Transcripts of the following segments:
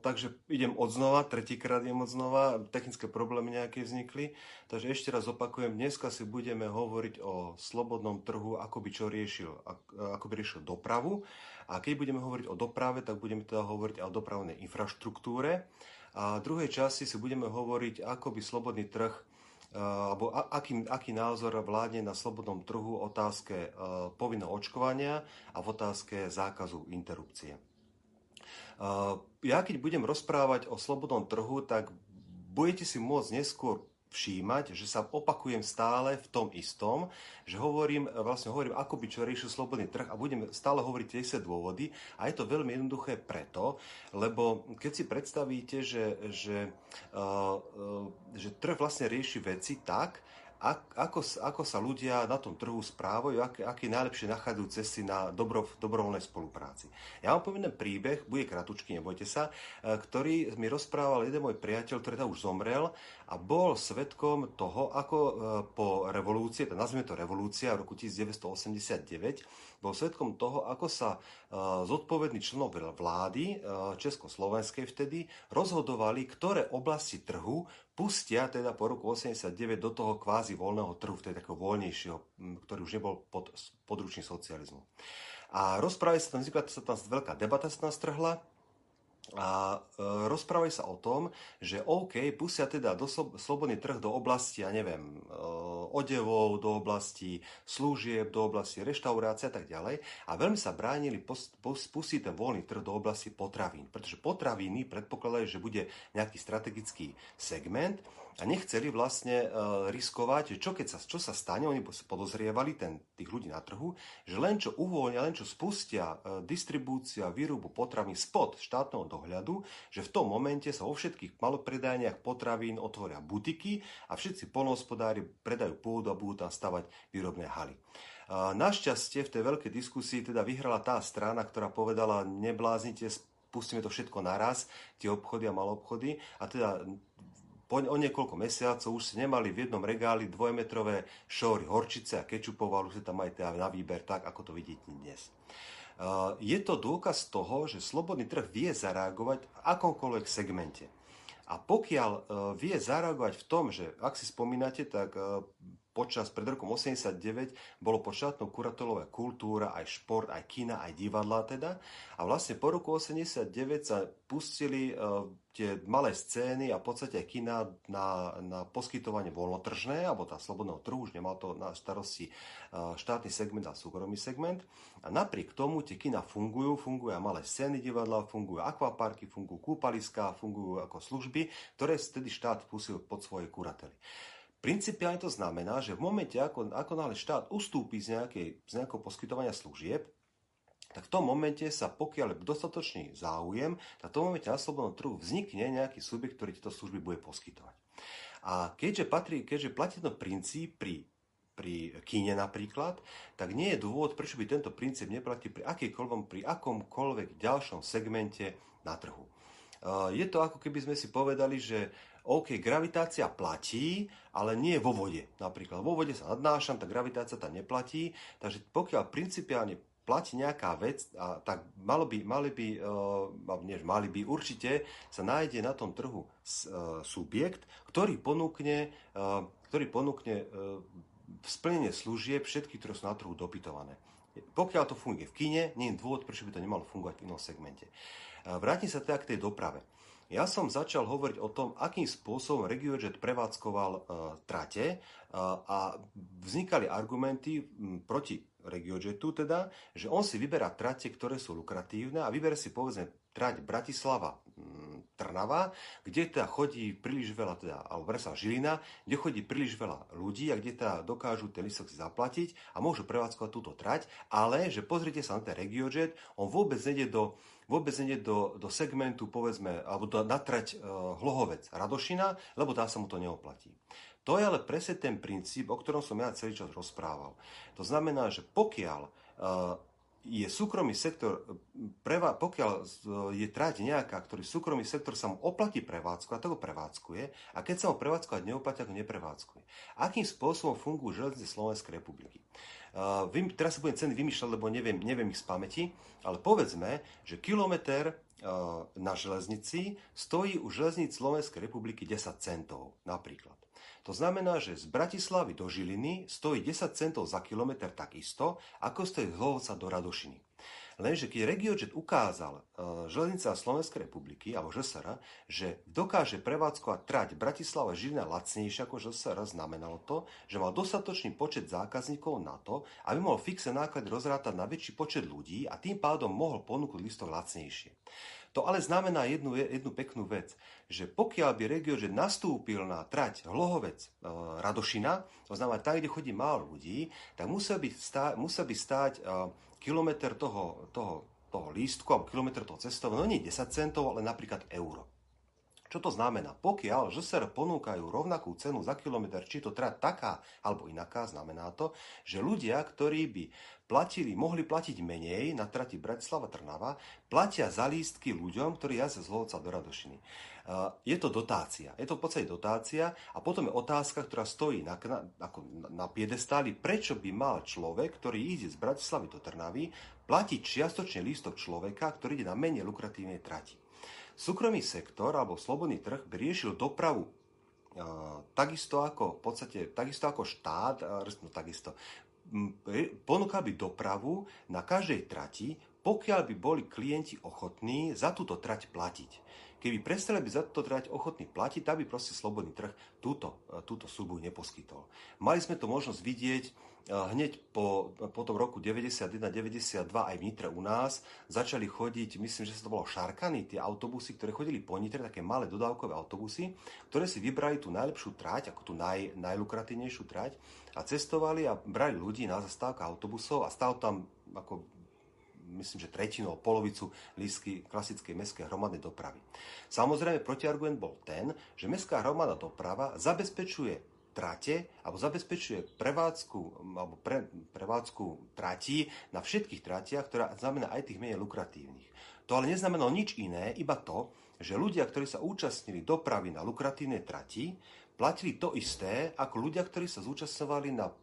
takže idem od znova, tretíkrát idem od znova, technické problémy nejaké vznikli. Takže ešte raz opakujem, dneska si budeme hovoriť o slobodnom trhu, ako by čo riešil, ako by riešil dopravu. A keď budeme hovoriť o doprave, tak budeme teda hovoriť o dopravnej infraštruktúre. A v druhej časti si budeme hovoriť, ako by slobodný trh alebo aký, aký názor vládne na slobodnom trhu otázke povinného očkovania a v otázke zákazu interrupcie. Ja keď budem rozprávať o slobodnom trhu, tak budete si môcť neskôr všímať, že sa opakujem stále v tom istom, že hovorím, vlastne hovorím, ako by čo riešil slobodný trh a budem stále hovoriť tie isté dôvody. A je to veľmi jednoduché preto, lebo keď si predstavíte, že, že, uh, uh, že trh vlastne rieši veci tak, ako, ako sa ľudia na tom trhu správajú, aké, aké najlepšie nachádzajú cesty na dobro, dobrovoľnej spolupráci. Ja vám poviem príbeh, bude kratučky, nebojte sa, e, ktorý mi rozprával jeden môj priateľ, ktorý tam už zomrel a bol svetkom toho, ako e, po revolúcii, to nazvime to revolúcia v roku 1989, bol svetkom toho, ako sa e, zodpovední členov vlády Československej vtedy rozhodovali, ktoré oblasti trhu pustia teda po roku 89 do toho kvázi voľného trhu, vtedy takého voľnejšieho, ktorý už nebol pod područný socializmu. A rozprávajú sa tam, vznikla sa tam veľká debata sa tam strhla, a e, rozprávajú sa o tom, že OK, pustia teda do slobodný trh do oblasti, ja neviem, e, odevov, do oblasti služieb, do oblasti reštaurácie a tak ďalej. A veľmi sa bránili pustiť ten voľný trh do oblasti potravín, pretože potraviny predpokladajú, že bude nejaký strategický segment, a nechceli vlastne uh, riskovať, čo, keď sa, čo sa stane, oni podozrievali ten, tých ľudí na trhu, že len čo uvoľnia, len čo spustia uh, distribúcia, výrobu potravín spod štátneho dohľadu, že v tom momente sa vo všetkých malopredajniach potravín otvoria butiky a všetci polnohospodári predajú pôdu a budú tam stavať výrobné haly. Uh, našťastie v tej veľkej diskusii teda vyhrala tá strana, ktorá povedala, nebláznite, pustíme to všetko naraz, tie obchody a malobchody. A teda po, o niekoľko mesiacov už si nemali v jednom regáli dvojmetrové šóry horčice a kečupov, ale už sa tam majte na výber tak, ako to vidíte dnes. Uh, je to dôkaz toho, že slobodný trh vie zareagovať v akomkoľvek segmente. A pokiaľ uh, vie zareagovať v tom, že ak si spomínate, tak uh, počas pred rokom 89 bolo pod štátnou kuratolové kultúra, aj šport, aj kina, aj divadla teda. A vlastne po roku 89 sa pustili uh, tie malé scény a v podstate kina na, na poskytovanie voľnotržné, alebo tá slobodného trhu, už nemal to na starosti uh, štátny segment a súkromný segment. A napriek tomu tie kina fungujú, fungujú aj malé scény divadla, fungujú akvaparky, fungujú kúpaliská, fungujú ako služby, ktoré vtedy štát pustil pod svoje kurately. Principiálne to znamená, že v momente, ako, ako náhle štát ustúpi z, nejakej, z nejakého poskytovania služieb, tak v tom momente sa, pokiaľ je dostatočný záujem, tak v tom momente na slobodnom trhu vznikne nejaký subjekt, ktorý tieto služby bude poskytovať. A keďže, patrí, keďže platí ten princíp pri, pri kíne napríklad, tak nie je dôvod, prečo by tento princíp neplatí pri, pri akomkoľvek ďalšom segmente na trhu. Je to ako keby sme si povedali, že OK, gravitácia platí, ale nie vo vode. Napríklad vo vode sa nadnášam, tak gravitácia tam neplatí. Takže pokiaľ principiálne platí nejaká vec, a tak malo by, mali by, uh, nie, mali by určite sa nájde na tom trhu uh, subjekt, ktorý ponúkne, uh, ktorý ponúkne uh, splnenie služieb všetky, ktoré sú na trhu dopytované. Pokiaľ to funguje v kine, nie je dôvod, prečo by to nemalo fungovať v inom segmente. Vrátim sa teda k tej doprave. Ja som začal hovoriť o tom, akým spôsobom RegioJet prevádzkoval uh, trate uh, a vznikali argumenty m, proti RegioJetu teda, že on si vyberá trate, ktoré sú lukratívne a vyberá si povedzme trať Bratislava Trnava, kde teda chodí príliš veľa, teda, alebo sa Žilina, kde chodí príliš veľa ľudí a kde teda dokážu ten listok si zaplatiť a môžu prevádzkovať túto trať, ale že pozrite sa na ten RegioJet, on vôbec nejde do vôbec nie do, do segmentu, povedzme, alebo do, natrať uh, Hlohovec Radošina, lebo tá sa mu to neoplatí. To je ale presne ten princíp, o ktorom som ja celý čas rozprával. To znamená, že pokiaľ uh, je súkromný sektor, preva, pokiaľ je trať nejaká, ktorý súkromný sektor sa mu oplatí prevádzku a to ho prevádzkuje a keď sa mu prevádzkovať neoplatí, ako neprevádzkuje. Akým spôsobom fungujú železnice Slovenskej republiky? Uh, vy, teraz sa budem ceny vymýšľať, lebo neviem, neviem ich z pamäti, ale povedzme, že kilometr na železnici stojí u železnic Slovenskej republiky 10 centov napríklad. To znamená, že z Bratislavy do Žiliny stojí 10 centov za kilometr takisto, ako stojí z Hlovca do Radošiny. Lenže keď RegioJet ukázal uh, železnica Slovenskej republiky, alebo ŽSR, že dokáže prevádzkovať trať Bratislava Žilina lacnejšie ako ŽSR, znamenalo to, že mal dostatočný počet zákazníkov na to, aby mohol fixné náklady rozrátať na väčší počet ľudí a tým pádom mohol ponúknuť listok lacnejšie. To ale znamená jednu, jednu peknú vec, že pokiaľ by RegioJet nastúpil na trať Hlohovec e, Radošina, to znamená tam, kde chodí málo ľudí, tak musel by, stá, musel by stáť e, kilometr toho, toho, toho lístku alebo kilometr toho cestovného, no nie 10 centov, ale napríklad euro. Čo to znamená? Pokiaľ ŽSR ponúkajú rovnakú cenu za kilometr, či to teda taká alebo inaká, znamená to, že ľudia, ktorí by platili, mohli platiť menej na trati Bratislava Trnava, platia za lístky ľuďom, ktorí jazdia z Hlovca do Radošiny. Je to dotácia. Je to v podstate dotácia a potom je otázka, ktorá stojí na, na, na piedestáli, prečo by mal človek, ktorý ide z Bratislavy do Trnavy, platiť čiastočne lístok človeka, ktorý ide na menej lukratívnej trati. Súkromný sektor alebo slobodný trh by riešil dopravu takisto ako, v podstate, takisto ako štát, no takisto, ponúkal by dopravu na každej trati, pokiaľ by boli klienti ochotní za túto trať platiť. Keby prestali by za túto trať ochotní platiť, tak by proste slobodný trh túto, e, túto súbu neposkytol. Mali sme to možnosť vidieť e, hneď po, po tom roku 91-92 aj v Nitre u nás. Začali chodiť, myslím, že sa to bolo Šarkany, tie autobusy, ktoré chodili po Nitre, také malé dodávkové autobusy, ktoré si vybrali tú najlepšiu trať, ako tú naj, najlukratívnejšiu trať a cestovali a brali ľudí na zastávka autobusov a stalo tam ako myslím, že tretinu polovicu lístky klasickej mestskej hromadnej dopravy. Samozrejme, protiargument bol ten, že mestská hromadná doprava zabezpečuje trate alebo zabezpečuje prevádzku, alebo pre, prevádzku tratí na všetkých tratiach, ktorá znamená aj tých menej lukratívnych. To ale neznamenalo nič iné, iba to, že ľudia, ktorí sa účastnili dopravy na lukratívnej trati, platili to isté ako ľudia, ktorí sa zúčastňovali na e,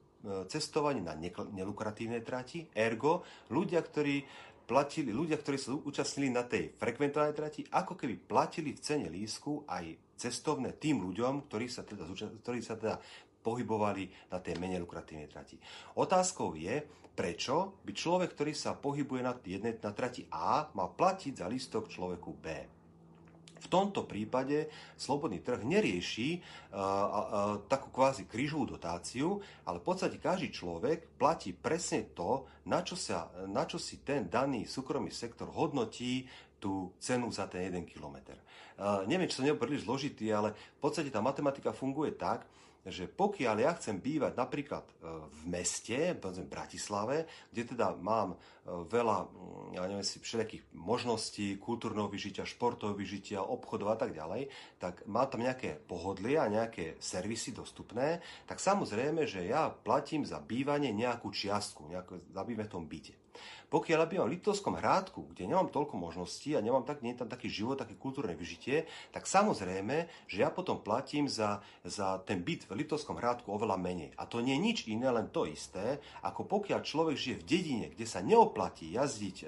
cestovaní na nelukratívnej trati, ergo ľudia, ktorí platili, ľudia, ktorí sa účastnili na tej frekventovanej trati, ako keby platili v cene lísku aj cestovné tým ľuďom, ktorí sa teda, ktorí sa teda pohybovali na tej menej lukratívnej trati. Otázkou je, prečo by človek, ktorý sa pohybuje na, jednej, na trati A, mal platiť za lístok človeku B. V tomto prípade slobodný trh nerieši uh, uh, takú kvázi krížovú dotáciu, ale v podstate každý človek platí presne to, na čo, sa, na čo si ten daný súkromný sektor hodnotí tú cenu za ten jeden kilometr. Neviem, či nie je príliš zložitý, ale v podstate tá matematika funguje tak, že pokiaľ ja chcem bývať napríklad e, v meste, v Bratislave, kde teda mám veľa, mm, ja neviem si, všelijakých možností kultúrneho vyžitia, športového vyžitia, obchodov a tak ďalej, tak má tam nejaké pohodlie a nejaké servisy dostupné, tak samozrejme, že ja platím za bývanie nejakú čiastku, nejakú, za v tom byte. Pokiaľ by mám v Litovskom hrádku, kde nemám toľko možností a nemám tak, nie tam taký život, také kultúrne vyžitie, tak samozrejme, že ja potom platím za, za ten byt v Litovskom hrádku oveľa menej. A to nie je nič iné, len to isté, ako pokiaľ človek žije v dedine, kde sa neoplatí jazdiť e,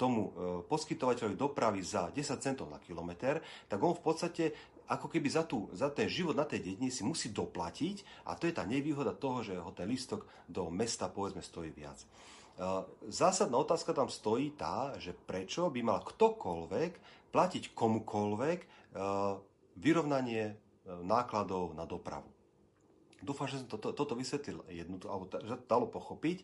tomu e, poskytovateľovi dopravy za 10 centov na kilometr, tak on v podstate ako keby za, tú, za ten život na tej dedine si musí doplatiť a to je tá nevýhoda toho, že ho ten lístok do mesta povedzme stojí viac. Zásadná otázka tam stojí tá, že prečo by mal ktokoľvek platiť komukoľvek vyrovnanie e, nákladov na dopravu. Dúfam, že som toto, toto vysvetlil jednu, alebo že to dalo pochopiť.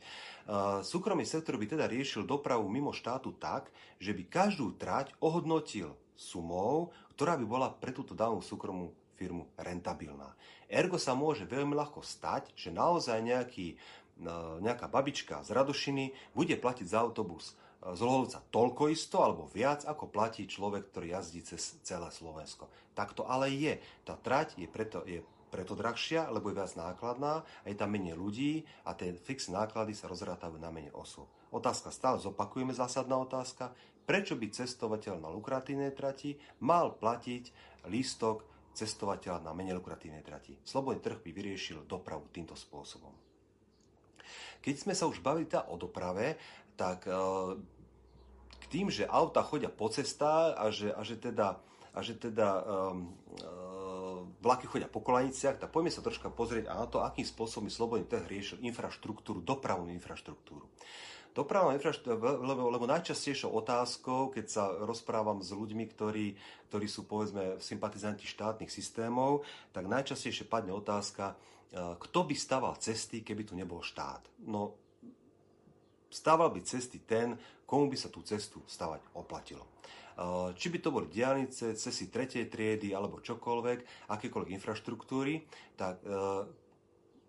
Súkromný sektor by teda riešil dopravu mimo štátu tak, že by každú trať ohodnotil sumou, ktorá by bola pre túto danú súkromnú firmu rentabilná. Ergo sa môže veľmi ľahko stať, že naozaj nejaký nejaká babička z Radošiny bude platiť za autobus e, z Lohovca toľko isto alebo viac, ako platí človek, ktorý jazdí cez celé Slovensko. Tak to ale je. Tá trať je preto, je preto drahšia, lebo je viac nákladná a je tam menej ľudí a tie fixné náklady sa rozrátajú na menej osôb. Otázka stále, zopakujeme zásadná otázka, prečo by cestovateľ na lukratívnej trati mal platiť lístok cestovateľa na menej lukratívnej trati. Slobodný trh by vyriešil dopravu týmto spôsobom. Keď sme sa už bavili tá o doprave, tak e, tým, že auta chodia po cestách a že, a že teda, a že teda um, uh, vlaky chodia po kolaniciach, tak poďme sa troška pozrieť na to, akým spôsobom slobodný trh riešil infraštruktúru, dopravnú infraštruktúru. Dopravná infraštruktúra, lebo, lebo najčastejšou otázkou, keď sa rozprávam s ľuďmi, ktorí, ktorí sú povedzme sympatizanti štátnych systémov, tak najčastejšie padne otázka, kto by staval cesty, keby tu nebol štát. No, stával by cesty ten, komu by sa tú cestu stavať oplatilo. Či by to boli diálnice, cesty tretej triedy alebo čokoľvek, akékoľvek infraštruktúry, tak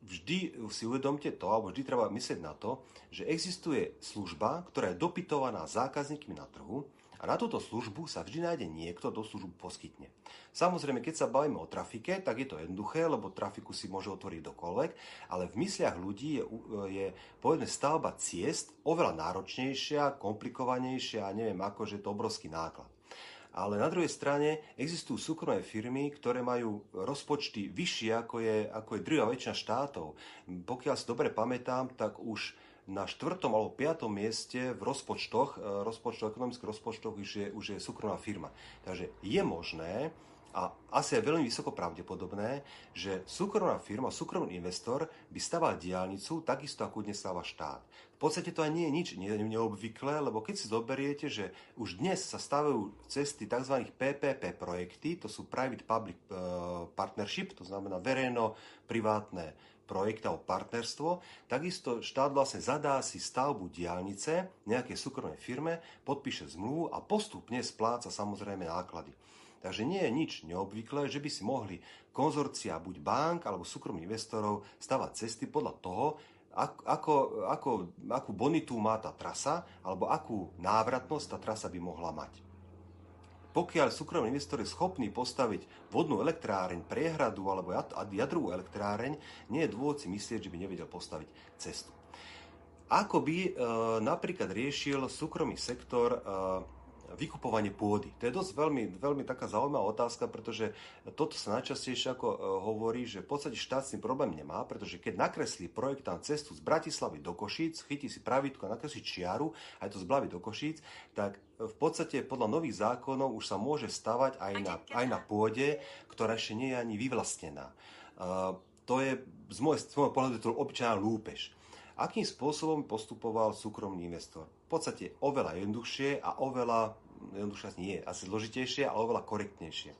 vždy si uvedomte to, alebo vždy treba myslieť na to, že existuje služba, ktorá je dopytovaná zákazníkmi na trhu a na túto službu sa vždy nájde niekto, kto službu poskytne. Samozrejme, keď sa bavíme o trafike, tak je to jednoduché, lebo trafiku si môže otvoriť dokoľvek, ale v mysliach ľudí je, je povedzme stavba ciest oveľa náročnejšia, komplikovanejšia a neviem ako, že je to obrovský náklad. Ale na druhej strane existujú súkromné firmy, ktoré majú rozpočty vyššie ako je, ako je druhá väčšina štátov. Pokiaľ si dobre pamätám, tak už na štvrtom alebo piatom mieste v rozpočtoch, e, rozpočtoch, ekonomických rozpočtoch už je, už je súkromná firma. Takže je možné, a asi je veľmi vysoko pravdepodobné, že súkromná firma, súkromný investor by staval diálnicu takisto, ako dnes stáva štát. V podstate to aj nie je nič neobvyklé, lebo keď si zoberiete, že už dnes sa stavajú cesty tzv. PPP projekty, to sú Private Public e, Partnership, to znamená verejno-privátne projekty alebo partnerstvo, takisto štát vlastne zadá si stavbu diálnice nejakej súkromnej firme, podpíše zmluvu a postupne spláca samozrejme náklady. Takže nie je nič neobvyklé, že by si mohli konzorcia buď bank alebo súkromných investorov stavať cesty podľa toho, ako, ako, akú bonitu má tá trasa alebo akú návratnosť tá trasa by mohla mať. Pokiaľ súkromný investor je schopný postaviť vodnú elektráreň, priehradu alebo jadrovú elektráreň, nie je dôvod si myslieť, že by nevedel postaviť cestu. Ako by e, napríklad riešil súkromný sektor e, vykupovanie pôdy. To je dosť veľmi, veľmi taká zaujímavá otázka, pretože toto sa najčastejšie ako e, hovorí, že v podstate štát s tým problém nemá, pretože keď nakreslí projektant cestu z Bratislavy do Košíc, chytí si pravítko a nakreslí čiaru, aj to z Blavy do Košíc, tak v podstate podľa nových zákonov už sa môže stavať aj na, aj na pôde, ktorá ešte nie je ani vyvlastnená. Uh, to je z môjho, z môjho pohľadu to obyčajná lúpež. Akým spôsobom postupoval súkromný investor? V podstate oveľa jednoduchšie a oveľa, jednoduchšie nie asi zložitejšie, ale oveľa korektnejšie. E,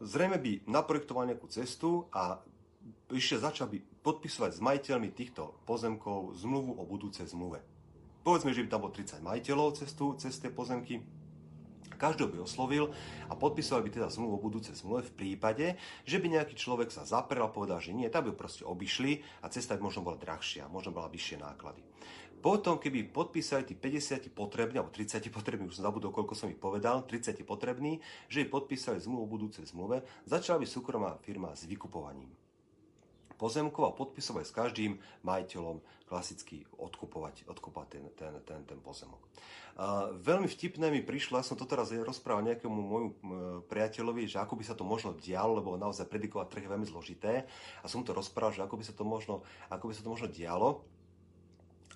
zrejme by naprojektoval nejakú cestu a ešte začal by podpisovať s majiteľmi týchto pozemkov zmluvu o budúcej zmluve. Povedzme, že by tam bolo 30 majiteľov cestu, cez tie pozemky, každého by oslovil a podpisoval by teda zmluvu o budúce zmluve v prípade, že by nejaký človek sa zaprel a povedal, že nie, tak by proste obišli a cesta by možno bola drahšia, možno bola vyššie náklady. Potom, keby podpísali tí 50 potrební, alebo 30 potrební, už som zabudol, koľko som ich povedal, 30 potrební, že ich podpísali zmluvu o budúcej zmluve, začala by súkromná firma s vykupovaním pozemkov a podpisovať s každým majiteľom klasicky odkupovať, odkupovať ten, ten, ten, ten pozemok. A veľmi vtipné mi prišlo, ja som to teraz rozprával nejakému môjmu priateľovi, že ako by sa to možno dialo, lebo naozaj predikovať trh je veľmi zložité a som to rozprával, že ako by sa to možno, ako by sa to možno dialo.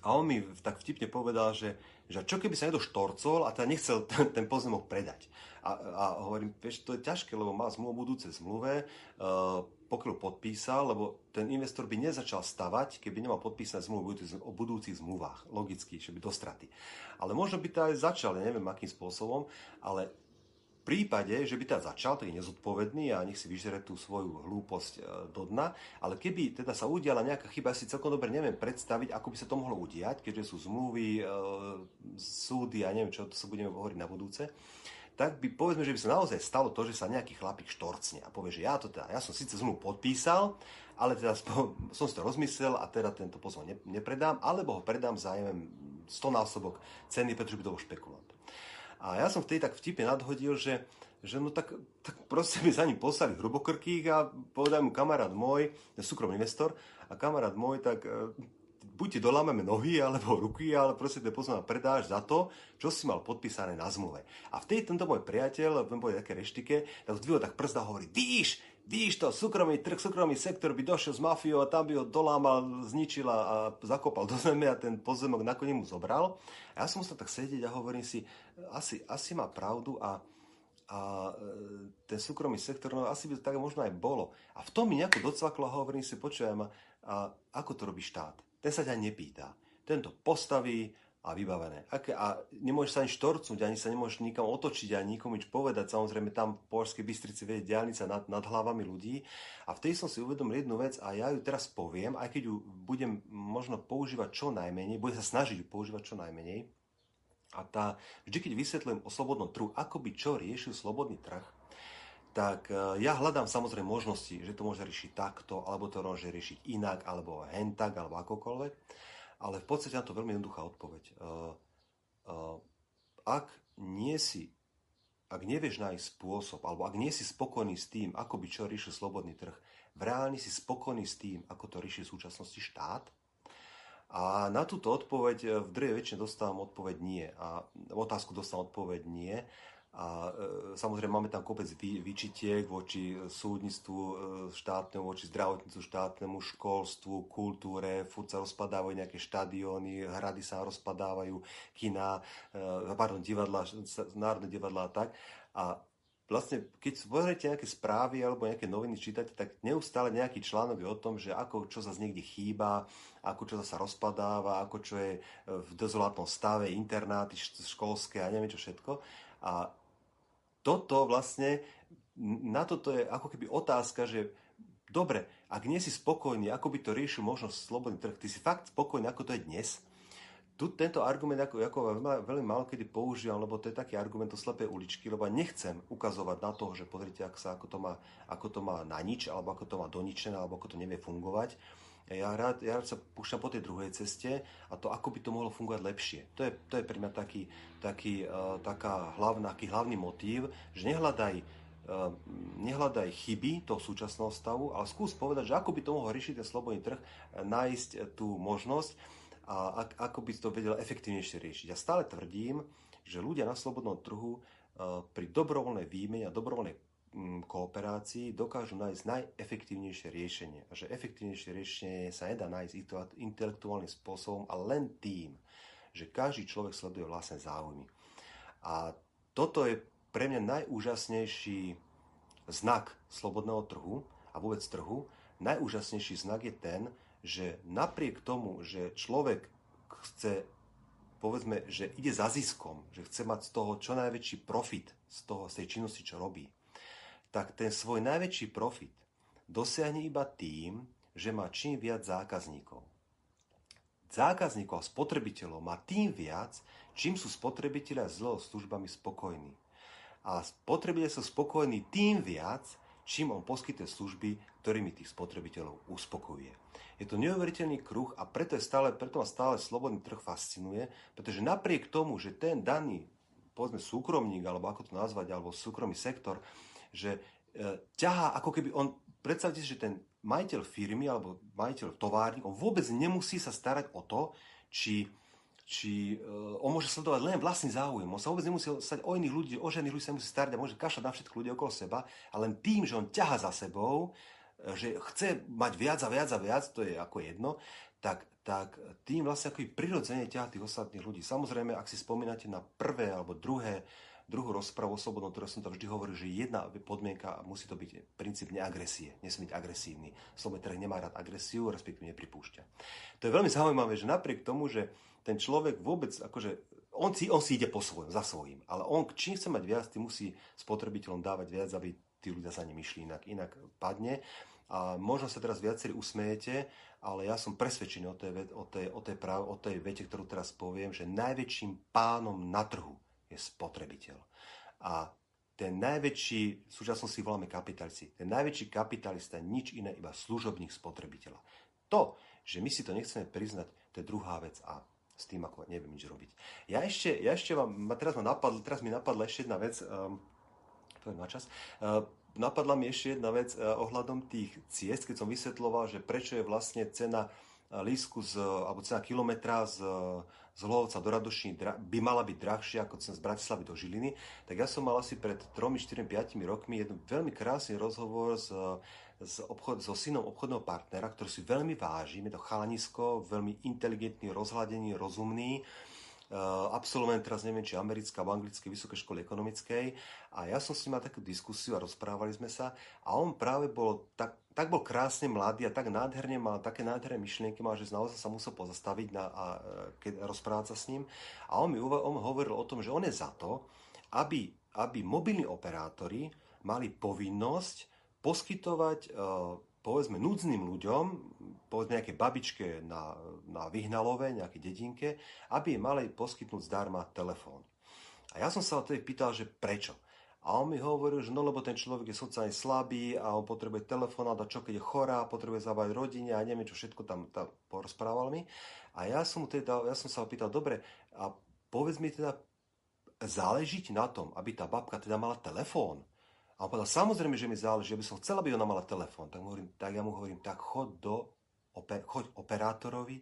A on mi tak vtipne povedal, že, že čo keby sa niekto štorcol a teda nechcel ten, ten pozemok predať. A, a hovorím, vieš, to je ťažké, lebo má zmluvu o budúcej zmluve, uh, pokiaľ podpísal, lebo ten investor by nezačal stavať, keby nemal podpísané zmluvu o budúcich zmluvách. Logicky, že by do straty. Ale možno by to aj začal, neviem akým spôsobom, ale prípade, že by teda začal, tak je nezodpovedný a nech si vyžere tú svoju hlúposť e, do dna, ale keby teda sa udiala nejaká chyba, ja si celkom dobre neviem predstaviť, ako by sa to mohlo udiať, keďže sú zmluvy, e, súdy a neviem čo, to sa budeme hovoriť na budúce, tak by povedzme, že by sa naozaj stalo to, že sa nejaký chlapík štorcne a povie, že ja to teda, ja som síce zmluvu podpísal, ale teda som si to rozmyslel a teda tento pozov nepredám, alebo ho predám za, neviem, 100 násobok ceny, pretože by to bol špekulant. A ja som vtedy tak vtipne nadhodil, že, že no tak, tak proste mi za ním poslali hrubokrkých a povedal mu kamarát môj, súkromný investor, a kamarát môj, tak e, buď ti dolámeme nohy alebo ruky, ale proste ten pozor predáš za to, čo si mal podpísané na zmluve. A vtedy tento môj priateľ, bol také reštike, tak zdvihol tak prst a hovorí, vidíš, vidíš to, súkromný trh, súkromný sektor by došiel s mafiou a tam by ho dolámal, zničil a zakopal do zeme a ten pozemok nakoniec mu zobral. A ja som musel tak sedieť a hovorím si, asi, asi má pravdu a, a e, ten súkromný sektor, no asi by to tak možno aj bolo. A v tom mi nejako docvaklo a hovorím si, počujem, a ako to robí štát? Ten sa ťa nepýta. Tento postaví, a vybavené. A nemôžeš sa ani štorcnúť, ani sa nemôžeš nikam otočiť, ani nikomu nič povedať. Samozrejme, tam v Považskej Bystrici vedie diálnica nad, nad hlavami ľudí. A vtedy som si uvedomil jednu vec a ja ju teraz poviem, aj keď ju budem možno používať čo najmenej, budem sa snažiť ju používať čo najmenej. A tá, vždy keď vysvetlím o slobodnom trhu, ako by čo riešil slobodný trh, tak e, ja hľadám samozrejme možnosti, že to môže riešiť takto, alebo to môže riešiť inak, alebo hen tak, alebo akokoľvek. Ale v podstate na to veľmi jednoduchá odpoveď. Uh, uh, ak nie si, ak nevieš nájsť spôsob, alebo ak nie si spokojný s tým, ako by čo riešil slobodný trh, v reálne si spokojný s tým, ako to rieši v súčasnosti štát, a na túto odpoveď e, v druhej väčšine dostávam odpoveď nie. A otázku dostávam odpoveď nie. A e, samozrejme máme tam kopec vy, vyčitiek voči súdnictvu e, štátnemu, voči zdravotníctvu štátnemu, školstvu, kultúre, furt sa rozpadávajú nejaké štadióny, hrady sa rozpadávajú, kina, e, pardon, divadla, národné divadla a tak. A vlastne, keď pozriete nejaké správy alebo nejaké noviny čítate, tak neustále nejaký článok je o tom, že ako čo sa niekde chýba, ako čo sa rozpadáva, ako čo je v dezolátnom stave, internáty školské a neviem čo všetko. A toto vlastne, na toto je ako keby otázka, že dobre, ak nie si spokojný, ako by to riešil možno slobodný trh, ty si fakt spokojný, ako to je dnes, tu tento argument ako, ako veľmi málo kedy používam, lebo to je taký argument o slepej uličky, lebo nechcem ukazovať na to, že pozrite, ako, sa, ako, to má, ako to má na nič, alebo ako to má doničené, alebo ako to nevie fungovať. Ja rád, ja rád sa púšťam po tej druhej ceste a to, ako by to mohlo fungovať lepšie. To je, to je pre mňa taký, taký, uh, taká hlavná, taký hlavný motív, že nehľadaj, uh, nehľadaj chyby toho súčasného stavu, ale skús povedať, že ako by to mohol riešiť ten slobodný trh, nájsť tú možnosť a ako by to vedel efektívnejšie riešiť. Ja stále tvrdím, že ľudia na slobodnom trhu uh, pri dobrovoľnej výmene a dobrovoľnej kooperácii dokážu nájsť najefektívnejšie riešenie. A že efektívnejšie riešenie sa nedá nájsť intelektuálnym spôsobom, ale len tým, že každý človek sleduje vlastné záujmy. A toto je pre mňa najúžasnejší znak slobodného trhu a vôbec trhu. Najúžasnejší znak je ten, že napriek tomu, že človek chce povedzme, že ide za ziskom, že chce mať z toho čo najväčší profit z toho, z tej činnosti, čo robí, tak ten svoj najväčší profit dosiahne iba tým, že má čím viac zákazníkov. Zákazníkov a spotrebiteľov má tým viac, čím sú spotrebitelia s službami spokojní. A spotrebitelia sú spokojní tým viac, čím on poskytuje služby, ktorými tých spotrebiteľov uspokojuje. Je to neuveriteľný kruh a preto, je stále, preto ma stále slobodný trh fascinuje, pretože napriek tomu, že ten daný povedzme súkromník, alebo ako to nazvať, alebo súkromný sektor, že e, ťahá, ako keby on, predstavte si, že ten majiteľ firmy alebo majiteľ továrny, on vôbec nemusí sa starať o to, či, či uh, on môže sledovať len vlastný záujem. On sa vôbec nemusí stať o iných ľudí, o žených ľudí sa musí starať a môže kašľať na všetko ľudí okolo seba a len tým, že on ťaha za sebou, e, že chce mať viac a viac a viac, to je ako jedno, tak, tak tým vlastne ako prirodzene ťaha tých ostatných ľudí. Samozrejme, ak si spomínate na prvé alebo druhé druhú rozpravu o slobodnom trhu som to vždy hovoril, že jedna podmienka musí to byť princíp neagresie. Nesmie byť agresívny. Slobodný trh nemá rád agresiu, respektíve nepripúšťa. To je veľmi zaujímavé, že napriek tomu, že ten človek vôbec, akože on si, on si ide po svojom, za svojím, ale on čím chce mať viac, tým musí spotrebiteľom dávať viac, aby tí ľudia sa ním išli inak, inak padne. A možno sa teraz viacerí usmejete, ale ja som presvedčený o tej, o tej, o tej, práv, o tej vete, ktorú teraz poviem, že najväčším pánom na trhu je spotrebiteľ. A ten najväčší, v súčasnosti voláme kapitalisti, ten najväčší kapitalista nič iné, iba služobník spotrebiteľa. To, že my si to nechceme priznať, to je druhá vec a s tým ako neviem nič robiť. Ja ešte, ja ešte vám, teraz, ma napadl, teraz mi napadla ešte jedna vec, um, to na čas, uh, napadla mi ešte jedna vec uh, ohľadom tých ciest, keď som vysvetloval, že prečo je vlastne cena lísku z, alebo cena kilometra z, z Hlovca do Radošiny by mala byť drahšia ako cena z Bratislavy do Žiliny, tak ja som mal asi pred 3, 4, 5 rokmi jeden veľmi krásny rozhovor s, s obchod, so synom obchodného partnera, ktorý si veľmi vážim, je to chalanisko, veľmi inteligentný, rozhľadený, rozumný, absolvent teraz neviem, či americká alebo anglickej vysokej školy ekonomickej. A ja som s ním mal takú diskusiu a rozprávali sme sa a on práve bol tak, tak bol krásne mladý a tak nádherne mal také nádherné myšlienky, mal, že naozaj sa musel pozastaviť na, a, keď rozprávať sa s ním a on mi on hovoril o tom, že on je za to, aby, aby mobilní operátori mali povinnosť poskytovať povedzme núdznym ľuďom, povedzme nejaké babičke na, na Vyhnalove, nejaké dedinke, aby mali poskytnúť zdarma telefón. A ja som sa o tej pýtal, že prečo. A on mi hovoril, že no lebo ten človek je sociálne slabý a on potrebuje telefón a čo keď je chorá, potrebuje zabávať rodine a neviem čo všetko tam, tam porozprával mi. A ja som, teda, ja som sa opýtal, dobre, a povedz mi teda, záleží na tom, aby tá babka teda mala telefón. A on povedal, samozrejme, že mi záleží, že by som chcela, aby ona mala telefón. Tak, hovorím, tak ja mu hovorím, tak chod do, oper, choď operátorovi,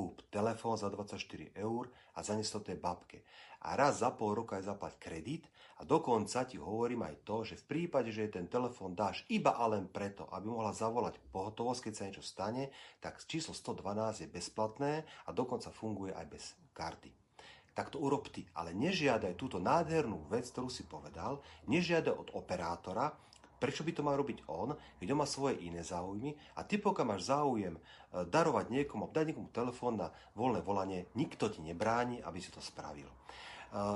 kúp telefón za 24 eur a zanes to tej babke. A raz za pol roka aj zaplať kredit a dokonca ti hovorím aj to, že v prípade, že ten telefón dáš iba a len preto, aby mohla zavolať pohotovosť, keď sa niečo stane, tak číslo 112 je bezplatné a dokonca funguje aj bez karty tak to urob ty. Ale nežiadaj túto nádhernú vec, ktorú si povedal, nežiadaj od operátora, prečo by to mal robiť on, on má svoje iné záujmy a ty pokiaľ máš záujem e, darovať niekomu, dať niekomu telefón na voľné volanie, nikto ti nebráni, aby si to spravil. E,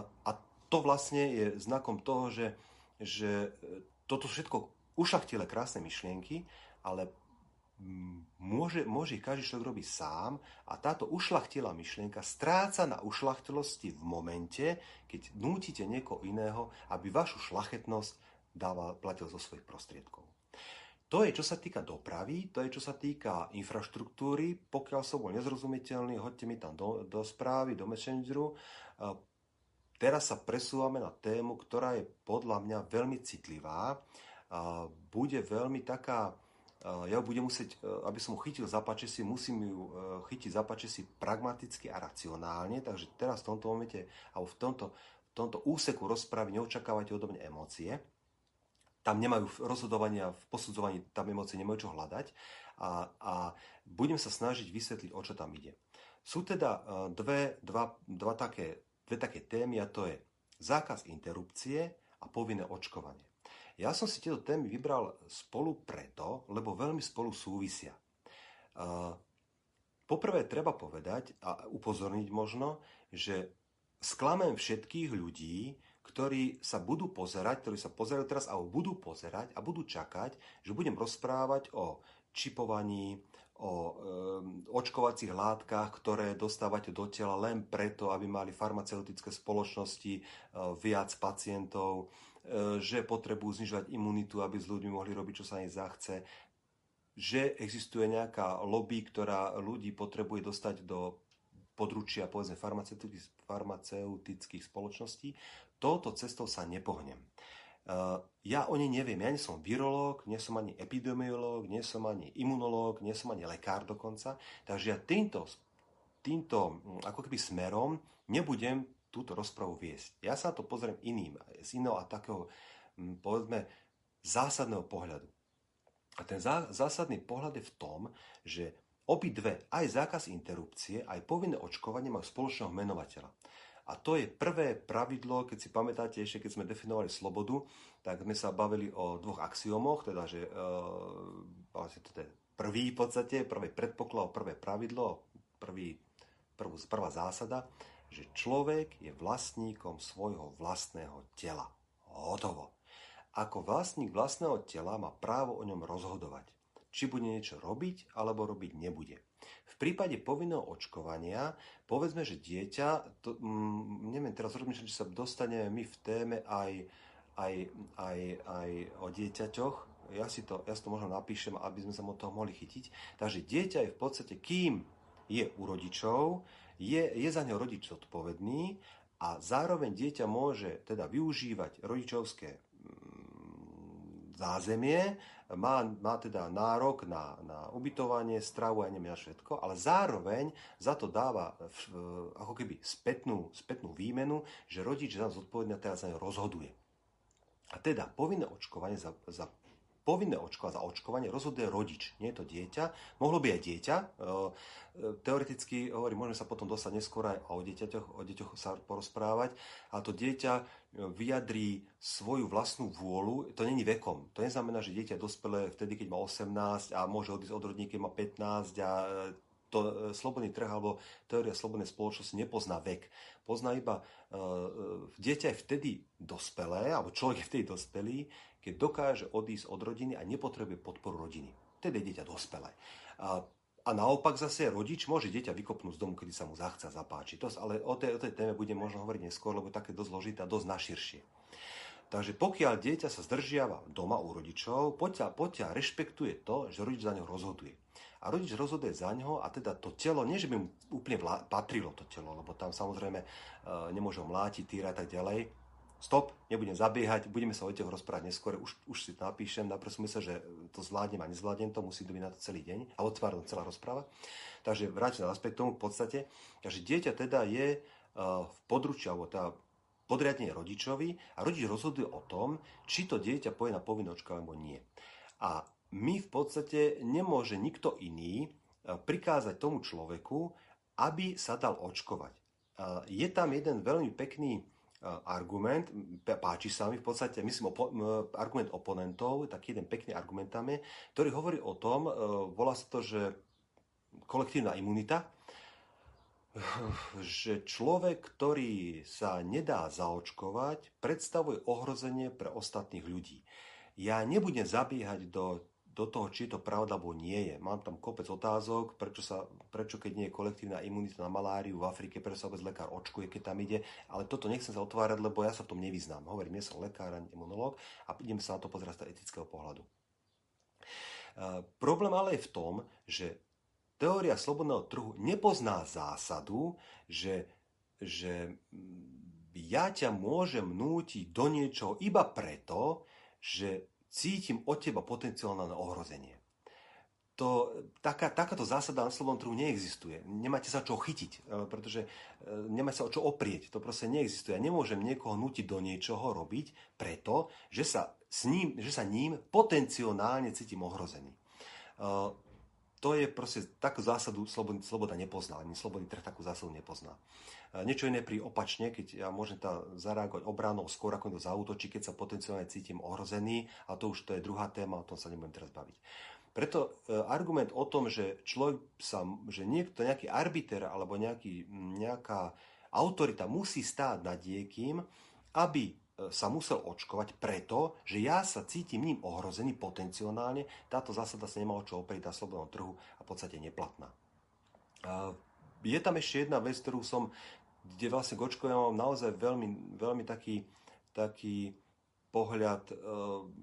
a to vlastne je znakom toho, že, že e, toto všetko ušachtile krásne myšlienky, ale môže, môže ich každý človek robiť sám a táto ušlachtilá myšlienka stráca na ušlachtilosti v momente, keď nútite niekoho iného, aby vašu šlachetnosť dával, platil zo svojich prostriedkov. To je, čo sa týka dopravy, to je, čo sa týka infraštruktúry. Pokiaľ som bol nezrozumiteľný, hoďte mi tam do, do správy, do messengeru. Teraz sa presúvame na tému, ktorá je podľa mňa veľmi citlivá. Bude veľmi taká ja budem musieť, e, aby som ho chytil za si musím ju e, chytiť za si pragmaticky a racionálne, takže teraz v tomto momente, alebo v tomto, v tomto úseku rozprávy neočakávate odo mňa emócie. Tam nemajú rozhodovania, v posudzovaní tam emócie nemajú čo hľadať a, a budem sa snažiť vysvetliť, o čo tam ide. Sú teda e, dve, dva, dva také, dve také témy a to je zákaz interrupcie a povinné očkovanie. Ja som si tieto témy vybral spolu preto, lebo veľmi spolu súvisia. Poprvé treba povedať a upozorniť možno, že sklamem všetkých ľudí, ktorí sa budú pozerať, ktorí sa pozerajú teraz alebo budú pozerať a budú čakať, že budem rozprávať o čipovaní, o e, očkovacích látkach, ktoré dostávate do tela len preto, aby mali farmaceutické spoločnosti e, viac pacientov, E, že potrebujú znižovať imunitu, aby s ľuďmi mohli robiť, čo sa im zachce, že existuje nejaká lobby, ktorá ľudí potrebuje dostať do područia povedzme farmaceutických, farmaceutických spoločností, touto cestou sa nepohnem. E, ja o nej neviem, ja nie som virológ, nie som ani epidemiológ, nie som ani imunológ, nie som ani lekár dokonca, takže ja týmto, týmto ako keby smerom nebudem túto rozpravu viesť. Ja sa to pozriem iným, z iného a takého, mm, povedzme, zásadného pohľadu. A ten zásadný pohľad je v tom, že obidve, aj zákaz interrupcie, aj povinné očkovanie majú spoločného menovateľa. A to je prvé pravidlo, keď si pamätáte, ešte keď sme definovali slobodu, tak sme sa bavili o dvoch axiomoch, teda, že e, vlastne to je prvý v podstate, prvé predpoklad, prvé pravidlo, prvý, prvú, prvá zásada že človek je vlastníkom svojho vlastného tela. Hotovo. Ako vlastník vlastného tela má právo o ňom rozhodovať. Či bude niečo robiť, alebo robiť nebude. V prípade povinného očkovania, povedzme, že dieťa, to, mm, neviem, teraz rozmýšľam, či sa dostaneme my v téme aj, aj, aj, aj o dieťaťoch, ja si, to, ja si to možno napíšem, aby sme sa od toho mohli chytiť. Takže dieťa je v podstate, kým je u rodičov, je, je za ňo rodič zodpovedný a zároveň dieťa môže teda využívať rodičovské mm, zázemie, má, má teda nárok na, na ubytovanie, stravu a neviem všetko, ale zároveň za to dáva v, ako keby spätnú, spätnú výmenu, že rodič za zodpovedný a teraz za rozhoduje. A teda povinné očkovanie za, za povinné očkovanie, za očkovanie rozhoduje rodič, nie je to dieťa. Mohlo by aj dieťa. E, e, teoreticky, hovorím, môžeme sa potom dostať neskôr aj o deťaťoch, o deťoch sa porozprávať, a to dieťa vyjadrí svoju vlastnú vôľu, to není vekom. To neznamená, že dieťa dospelé vtedy, keď má 18 a môže odísť od rodníky, má 15 a to slobodný trh alebo teória slobodnej spoločnosti nepozná vek. Pozná iba uh, dieťa je vtedy dospelé, alebo človek je vtedy dospelý, keď dokáže odísť od rodiny a nepotrebuje podporu rodiny. Tedy je dieťa dospelé. A, a naopak zase rodič môže dieťa vykopnúť z domu, kedy sa mu zachce zapáči. To, ale o tej, o tej téme budem možno hovoriť neskôr, lebo také dosť zložité a dosť naširšie. Takže pokiaľ dieťa sa zdržiava doma u rodičov, poďa, poďa rešpektuje to, že rodič za ňo rozhoduje. A rodič rozhoduje za ňo a teda to telo, nie že by mu úplne vlá, patrilo to telo, lebo tam samozrejme e, nemôže mlátiť, týrať a tak ďalej, stop, nebudem zabiehať, budeme sa o deťoch rozprávať neskôr, už, už si to napíšem, som myslel, že to zvládnem a nezvládnem to, musí to byť na to celý deň, a pardon, celá rozpráva. Takže vrátim sa naspäť k tomu v podstate. Takže dieťa teda je uh, v područí, alebo teda podriadne rodičovi a rodič rozhoduje o tom, či to dieťa poje na povinnočka alebo nie. A my v podstate nemôže nikto iný uh, prikázať tomu človeku, aby sa dal očkovať. Je tam jeden veľmi pekný argument, páči sa mi v podstate, myslím, opo- argument oponentov, taký jeden pekný argument tam je, ktorý hovorí o tom, e, volá sa to, že kolektívna imunita, že človek, ktorý sa nedá zaočkovať, predstavuje ohrozenie pre ostatných ľudí. Ja nebudem zabiehať do do toho, či je to pravda alebo nie je. Mám tam kopec otázok, prečo, sa, prečo keď nie je kolektívna imunita na maláriu v Afrike, prečo sa vôbec lekár očkuje, keď tam ide, ale toto nechcem sa otvárať, lebo ja sa v tom nevyznám. Hovorím, ja som lekár a imunológ a idem sa na to pozerať z etického pohľadu. Uh, problém ale je v tom, že teória slobodného trhu nepozná zásadu, že, že ja ťa môžem nútiť do niečoho iba preto, že cítim od teba potenciálne ohrozenie. To, taká, takáto zásada na slobodnom trhu neexistuje. Nemáte sa čo chytiť, e, pretože e, nemáte sa o čo oprieť. To proste neexistuje. Ja nemôžem niekoho nutiť do niečoho robiť preto, že sa, s ním, že sa ním potenciálne cítim ohrozený. E, to je proste, takú zásadu sloboda, sloboda nepozná, ani slobodný trh takú zásadu nepozná. Niečo iné pri opačne, keď ja môžem tá zareagovať obranou skôr ako to zautočí, keď sa potenciálne cítim ohrozený, a to už to je druhá téma, o tom sa nebudem teraz baviť. Preto e, argument o tom, že človek sa, že niekto, nejaký arbiter alebo nejaký, nejaká autorita musí stáť nad niekým, aby e, sa musel očkovať preto, že ja sa cítim ním ohrozený potenciálne, táto zásada sa nemá čo oprieť na slobodnom trhu a v podstate neplatná. Je tam ešte jedna vec, ktorú som kde vlastne Gočko ja mám naozaj veľmi, veľmi taký, taký pohľad, e,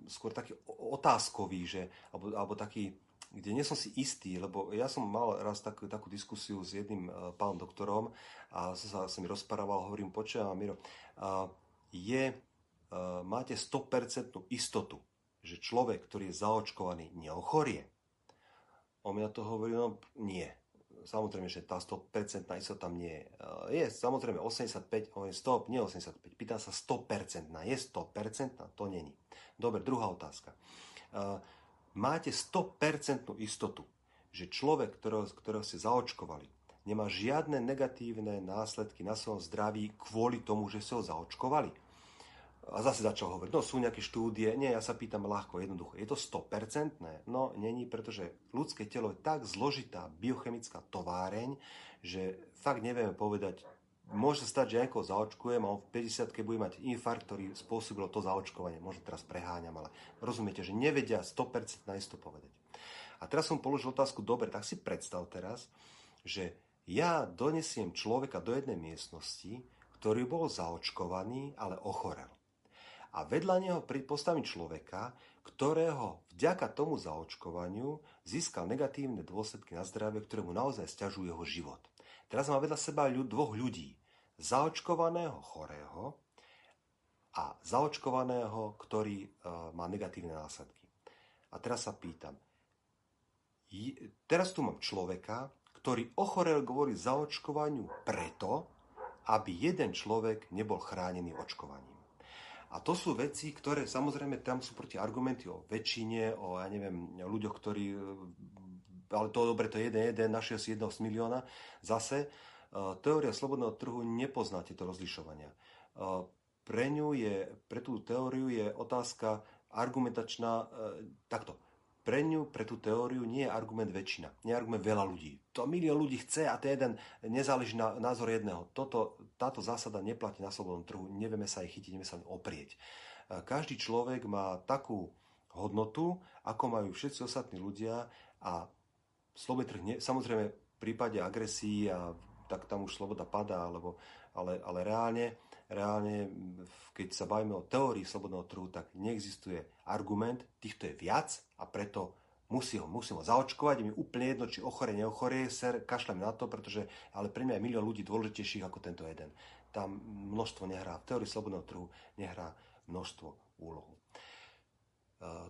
skôr taký otázkový, že, alebo, alebo taký, kde nie som si istý, lebo ja som mal raz takú, takú diskusiu s jedným e, pánom doktorom a sa, sa mi rozprával, hovorím, počujem, Miro, uh, je, uh, máte 100% istotu, že človek, ktorý je zaočkovaný, neochorie. On mi na to hovorí, no nie samozrejme, že tá 100% istota tam nie je. Je samozrejme 85, hovorím stop, nie 85, pýtam sa 100%, je 100%, to není. Dobre, druhá otázka. Máte 100% istotu, že človek, ktorého, ktorého ste zaočkovali, nemá žiadne negatívne následky na svojom zdraví kvôli tomu, že ste ho zaočkovali a zase začal hovoriť, no sú nejaké štúdie, nie, ja sa pýtam ľahko, jednoducho, je to 100%? No, není, pretože ľudské telo je tak zložitá biochemická továreň, že fakt nevieme povedať, môže sa stať, že niekoho zaočkujem a on v 50 bude mať infarkt, ktorý spôsobilo to zaočkovanie. Možno teraz preháňam, ale rozumiete, že nevedia 100% na isto povedať. A teraz som položil otázku, dobre, tak si predstav teraz, že ja donesiem človeka do jednej miestnosti, ktorý bol zaočkovaný, ale ochorel a vedľa neho postavím človeka, ktorého vďaka tomu zaočkovaniu získal negatívne dôsledky na zdravie, ktoré mu naozaj stiažujú jeho život. Teraz má vedľa seba dvoch ľudí. Zaočkovaného chorého a zaočkovaného, ktorý má negatívne následky. A teraz sa pýtam, teraz tu mám človeka, ktorý ochorel kvôli zaočkovaniu preto, aby jeden človek nebol chránený očkovaním. A to sú veci, ktoré samozrejme tam sú proti argumenty o väčšine, o ja neviem, ľuďoch, ktorí ale to dobre, to je jeden, jeden, našiel si jedného z milióna. Zase, e, teória slobodného trhu nepozná tieto rozlišovania. E, pre ňu je, pre tú teóriu je otázka argumentačná e, takto pre ňu, pre tú teóriu nie je argument väčšina, nie je argument veľa ľudí. To milión ľudí chce a ten jeden nezáleží na názor jedného. Toto, táto zásada neplatí na slobodnom trhu, nevieme sa aj chytiť, nevieme sa oprieť. Každý človek má takú hodnotu, ako majú všetci ostatní ľudia a slobodný trh, nie, samozrejme v prípade agresí a tak tam už sloboda padá, alebo, ale, ale reálne, reálne, keď sa bavíme o teórii slobodného trhu, tak neexistuje argument, týchto je viac a preto musí ho, musím ho zaočkovať, je mi úplne jedno, či ochore, neochorie, ser, kašlem na to, pretože, ale pre mňa je milión ľudí dôležitejších ako tento jeden. Tam množstvo nehrá, v teórii slobodného trhu nehrá množstvo úlohu. E,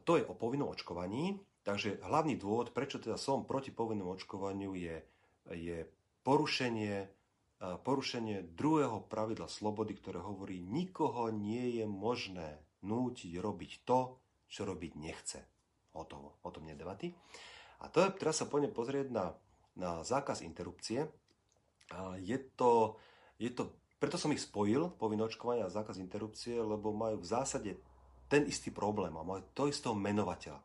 to je o povinnom očkovaní. Takže hlavný dôvod, prečo teda som proti povinnému očkovaniu, je, je porušenie, porušenie druhého pravidla slobody, ktoré hovorí, nikoho nie je možné nútiť robiť to, čo robiť nechce. O tom, o tom nie debaty. A to je, teraz sa poďme pozrieť na, na zákaz interrupcie. Je to, je to, preto som ich spojil, povinné očkovanie a zákaz interrupcie, lebo majú v zásade ten istý problém a majú to istého menovateľa.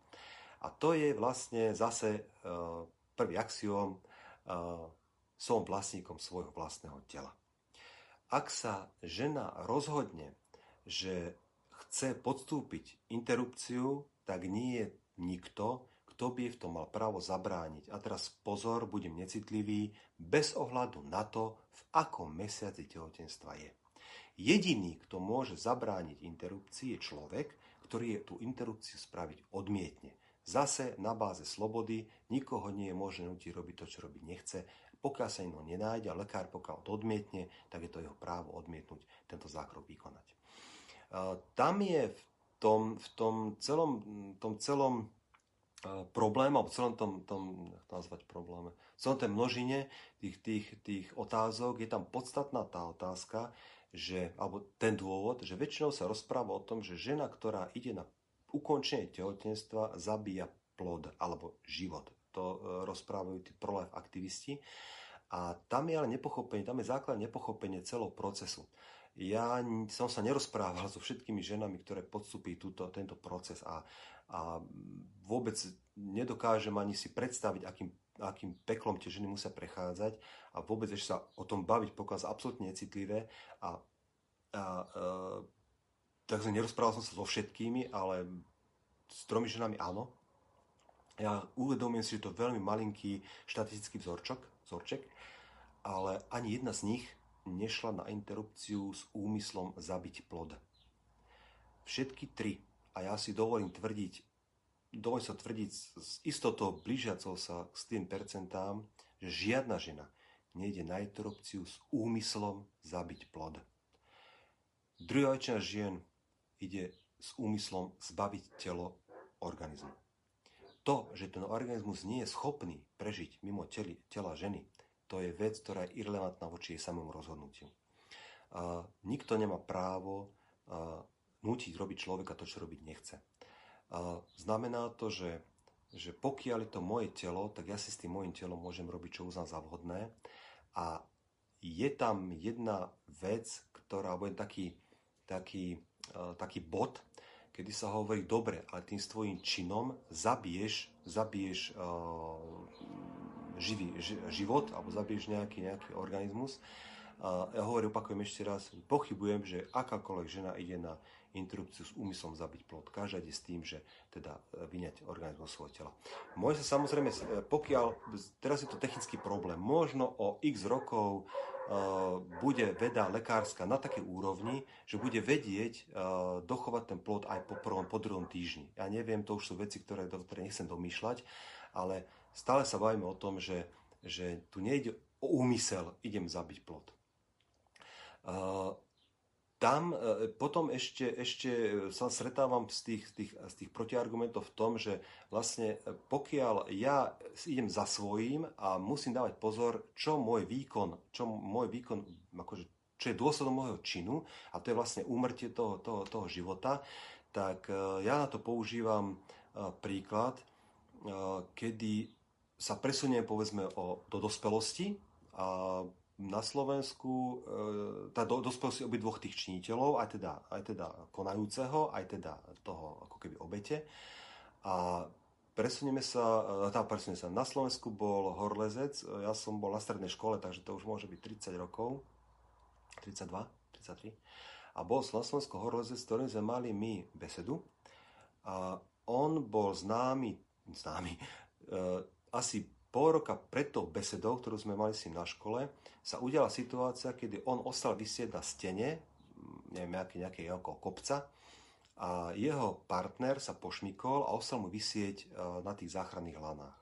A to je vlastne zase uh, prvý axiom, uh, som vlastníkom svojho vlastného tela. Ak sa žena rozhodne, že chce podstúpiť interrupciu, tak nie je nikto, kto by v tom mal právo zabrániť. A teraz pozor, budem necitlivý, bez ohľadu na to, v akom mesiaci tehotenstva je. Jediný, kto môže zabrániť interrupcii, je človek, ktorý je tú interrupciu spraviť odmietne. Zase na báze slobody nikoho nie je možné nutiť robiť to, čo robiť nechce. Pokiaľ sa iného nenájde a lekár pokiaľ to odmietne, tak je to jeho právo odmietnúť tento zákrok vykonať. Tam je v tom, v tom celom, tom celom problém, alebo v celom tom, tom nazvať probléme, v celom tej množine tých, tých, tých otázok je tam podstatná tá otázka, že, alebo ten dôvod, že väčšinou sa rozpráva o tom, že žena, ktorá ide na ukončenie tehotenstva zabíja plod alebo život. To e, rozprávajú tí pro-life aktivisti. A tam je ale nepochopenie, tam je základ nepochopenie celého procesu. Ja som sa nerozprával so všetkými ženami, ktoré podstúpi túto, tento proces a, a vôbec nedokážem ani si predstaviť, akým, akým peklom tie ženy musia prechádzať a vôbec ešte sa o tom baviť, pokiaľ absolútne necitlivé a, a e, takže nerozprával som sa so všetkými, ale s tromi ženami áno. Ja uvedomujem si, že to je veľmi malinký štatistický vzorčok, vzorček, ale ani jedna z nich nešla na interrupciu s úmyslom zabiť plod. Všetky tri, a ja si dovolím tvrdiť, dovolím sa tvrdiť s istotou blížiacou sa k tým percentám, že žiadna žena nejde na interrupciu s úmyslom zabiť plod. Druhá väčšina žien ide s úmyslom zbaviť telo organizmu. To, že ten organizmus nie je schopný prežiť mimo teli, tela ženy, to je vec, ktorá je irrelevantná voči jej samému rozhodnutiu. A nikto nemá právo a, nútiť robiť človeka to, čo robiť nechce. A znamená to, že, že pokiaľ je to moje telo, tak ja si s tým môjim telom môžem robiť, čo uznám za vhodné. A je tam jedna vec, ktorá, alebo taký, taký E, taký bod, kedy sa hovorí, dobre, ale tým svojím činom zabiješ, zabiješ uh, živý, ži, život alebo zabiješ nejaký, nejaký organizmus. Uh, ja hovorím, opakujem ešte raz, pochybujem, že akákoľvek žena ide na interrupciu s úmyslom zabiť plod. Každá ide s tým, že teda vyňať organizmus svojho tela. Môže sa samozrejme, pokiaľ, teraz je to technický problém, možno o x rokov uh, bude veda lekárska na takej úrovni, že bude vedieť uh, dochovať ten plod aj po prvom, po druhom týždni. Ja neviem, to už sú veci, ktoré, ktoré nechcem domýšľať, ale stále sa bavíme o tom, že, že tu nejde o úmysel, idem zabiť plod. Tam e, potom ešte, ešte sa stretávam z tých, tých, z tých protiargumentov v tom, že vlastne pokiaľ ja idem za svojím a musím dávať pozor, čo môj výkon, čo môj výkon, akože, čo je dôsledom môjho činu, a to je vlastne úmrtie toho, toho, toho života, tak ja na to používam príklad, kedy sa presuniem povedzme o, do dospelosti a na Slovensku e, tá do, dospelosť dvoch tých činiteľov, aj teda, aj teda konajúceho, aj teda toho ako keby obete. A presunieme sa, e, tá presunieme sa, na Slovensku bol horlezec, ja som bol na strednej škole, takže to už môže byť 30 rokov, 32, 33. A bol na Slovensku horlezec, s ktorým sme mali my besedu. A on bol známy, známy, e, asi pol roka pred tou besedou, ktorú sme mali si na škole, sa udiala situácia, kedy on ostal vysieť na stene, neviem, nejaký, nejaký kopca, a jeho partner sa pošmikol a ostal mu vysieť e, na tých záchranných lanách.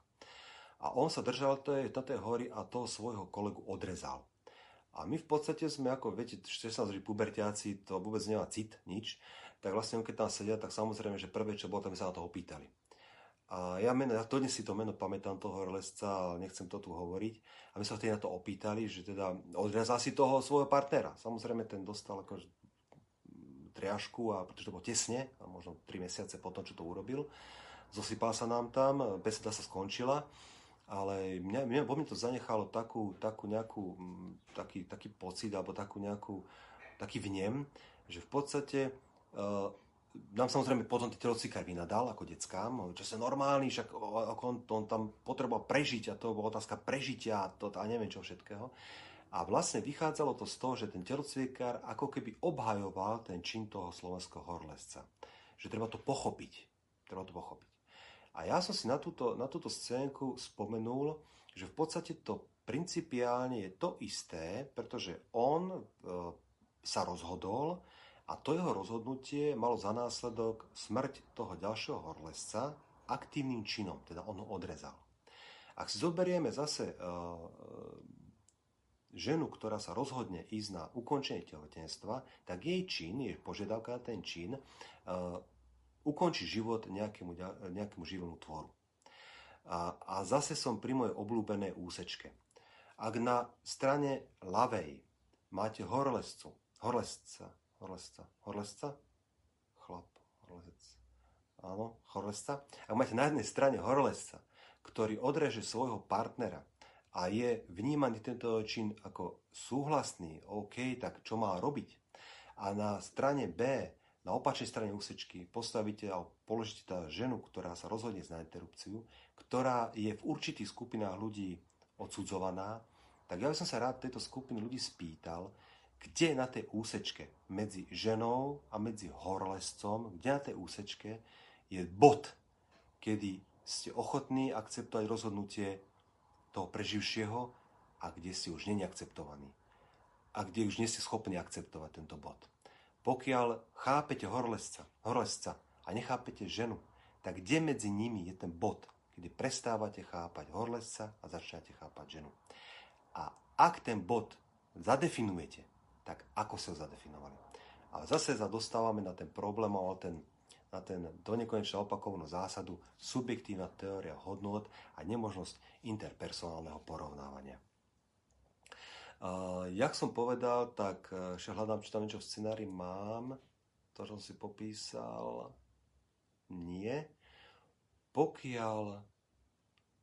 A on sa držal tej, na tej hory a toho svojho kolegu odrezal. A my v podstate sme, ako viete, 16 roční pubertiaci, to vôbec nemá cit, nič, tak vlastne keď tam sedia, tak samozrejme, že prvé, čo bolo, tam sa na to opýtali. A ja, meno, ja dnes si to meno pamätám toho horolezca, ale nechcem to tu hovoriť. A my sa vtedy na to opýtali, že teda odrezal si toho svojho partnera. Samozrejme ten dostal ako triašku, a pretože to bolo tesne, a možno 3 mesiace potom, čo to urobil. Zosypal sa nám tam, beseda sa skončila, ale mňa, mňa, vo mne to zanechalo takú, takú nejakú, taký, taký pocit, alebo takú nejakú, taký vnem, že v podstate uh, nám samozrejme potom ten telocvikár vynadal ako deckám, čo sa normálny, však ako on, on tam potreboval prežiť a to bola otázka prežitia a, to, a neviem čo všetkého. A vlastne vychádzalo to z toho, že ten telocvikár ako keby obhajoval ten čin toho slovenského horlesca. Že treba to pochopiť. Treba to pochopiť. A ja som si na túto, na túto scénku spomenul, že v podstate to principiálne je to isté, pretože on e, sa rozhodol, a to jeho rozhodnutie malo za následok smrť toho ďalšieho horlesca aktívnym činom, teda on ho odrezal. Ak si zoberieme zase uh, ženu, ktorá sa rozhodne ísť na ukončenie tehotenstva, tak jej čin, jej požiadavka na ten čin, uh, ukončí život nejakému, nejakému živému tvoru. A, a zase som pri mojej obľúbenej úsečke. Ak na strane ľavej máte horlescu, horlesca, horlesca. Horlesca? Chlap, horlesec. Áno, horlesca. Ak máte na jednej strane horlesca, ktorý odreže svojho partnera a je vnímaný tento čin ako súhlasný, OK, tak čo má robiť? A na strane B, na opačnej strane úsečky, postavíte a položíte tá ženu, ktorá sa rozhodne za interrupciu, ktorá je v určitých skupinách ľudí odsudzovaná, tak ja by som sa rád tejto skupiny ľudí spýtal, kde na tej úsečke medzi ženou a medzi horlescom, kde na tej úsečke je bod, kedy ste ochotní akceptovať rozhodnutie toho preživšieho a kde ste už není akceptovaní. A kde už nie ste schopní akceptovať tento bod. Pokiaľ chápete horlesca, horlesca a nechápete ženu, tak kde medzi nimi je ten bod, kedy prestávate chápať horlesca a začínate chápať ženu. A ak ten bod zadefinujete, tak ako sa zadefinovali. Ale zase sa dostávame na ten problém, ale ten, na ten donekonečne opakovanú zásadu subjektívna teória hodnot a nemožnosť interpersonálneho porovnávania. Uh, jak som povedal, tak ešte hľadám, či tam niečo v scenári mám. To, čo som si popísal, nie. Pokiaľ...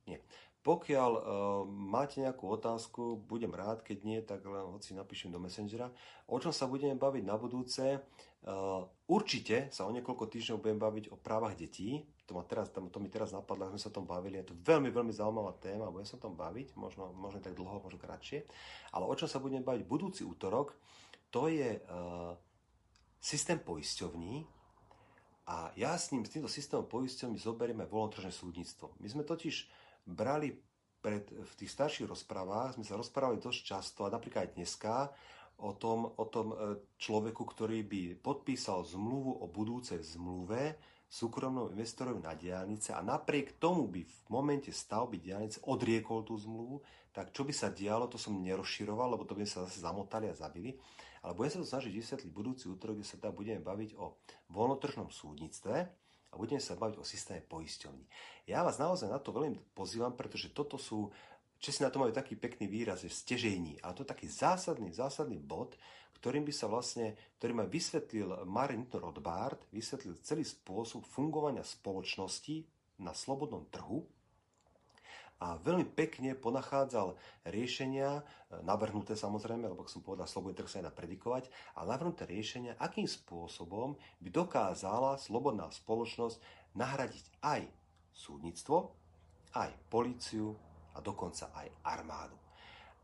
Nie. Pokiaľ uh, máte nejakú otázku, budem rád, keď nie, tak len hoci napíšem do Messengera. O čom sa budeme baviť na budúce? Uh, určite sa o niekoľko týždňov budem baviť o právach detí. To, ma teraz, to, mi teraz napadlo, sme sa o tom bavili. Je to veľmi, veľmi zaujímavá téma, budem sa o tom baviť, možno, možno tak dlho, možno kratšie. Ale o čom sa budem baviť budúci útorok, to je uh, systém poisťovní, a ja s ním, s týmto systémom poisťovní zoberieme voľnotržné súdnictvo. My sme totiž brali pred, v tých starších rozprávach, sme sa rozprávali dosť často, a napríklad aj dneska, o tom, o tom e, človeku, ktorý by podpísal zmluvu o budúcej zmluve súkromnom investorovi na diálnice a napriek tomu by v momente stavby diálnice odriekol tú zmluvu, tak čo by sa dialo, to som nerozširoval, lebo to by sa zase zamotali a zabili. Ale budem sa to snažiť vysvetliť budúci útorok, kde sa teda budeme baviť o voľnotržnom súdnictve a budeme sa baviť o systéme poisťovní. Ja vás naozaj na to veľmi pozývam, pretože toto sú Česi na to majú taký pekný výraz, že stežení. A to je taký zásadný, zásadný bod, ktorým by sa vlastne, ktorý ma vysvetlil Marin Rothbard, vysvetlil celý spôsob fungovania spoločnosti na slobodnom trhu a veľmi pekne ponachádzal riešenia, e, navrhnuté samozrejme, lebo som povedal, slobodný trh sa dá predikovať, ale navrhnuté riešenia, akým spôsobom by dokázala slobodná spoločnosť nahradiť aj súdnictvo, aj políciu, a dokonca aj armádu.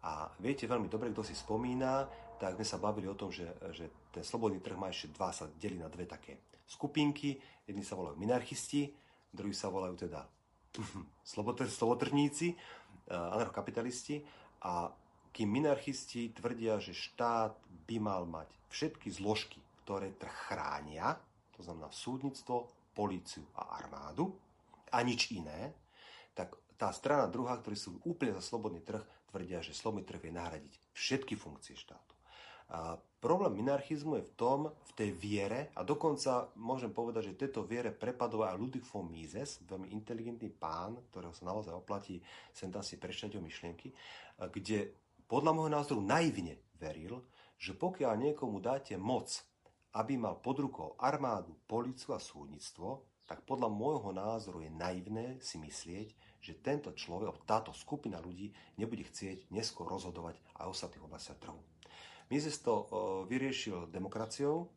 A viete veľmi dobre, kto si spomína, tak sme sa bavili o tom, že, že ten slobodný trh má ešte dva, sa delí na dve také skupinky. Jedni sa volajú minarchisti, druhí sa volajú teda slobotržníci, eh, anarchokapitalisti. A kým minarchisti tvrdia, že štát by mal mať všetky zložky, ktoré trh chránia, to znamená súdnictvo, políciu a armádu, a nič iné, tak tá strana druhá, ktorí sú úplne za slobodný trh, tvrdia, že slobodný trh vie nahradiť všetky funkcie štátu. A problém minarchizmu je v tom, v tej viere, a dokonca môžem povedať, že tejto viere prepadol aj Ludwig von Mises, veľmi inteligentný pán, ktorého sa naozaj oplatí sem tam si prečítať o myšlienky, kde podľa môjho názoru naivne veril, že pokiaľ niekomu dáte moc, aby mal pod rukou armádu, policiu a súdnictvo, tak podľa môjho názoru je naivné si myslieť, že tento človek, táto skupina ľudí nebude chcieť neskôr rozhodovať aj o ostatných oblastiach trhu. Mises to vyriešil demokraciou.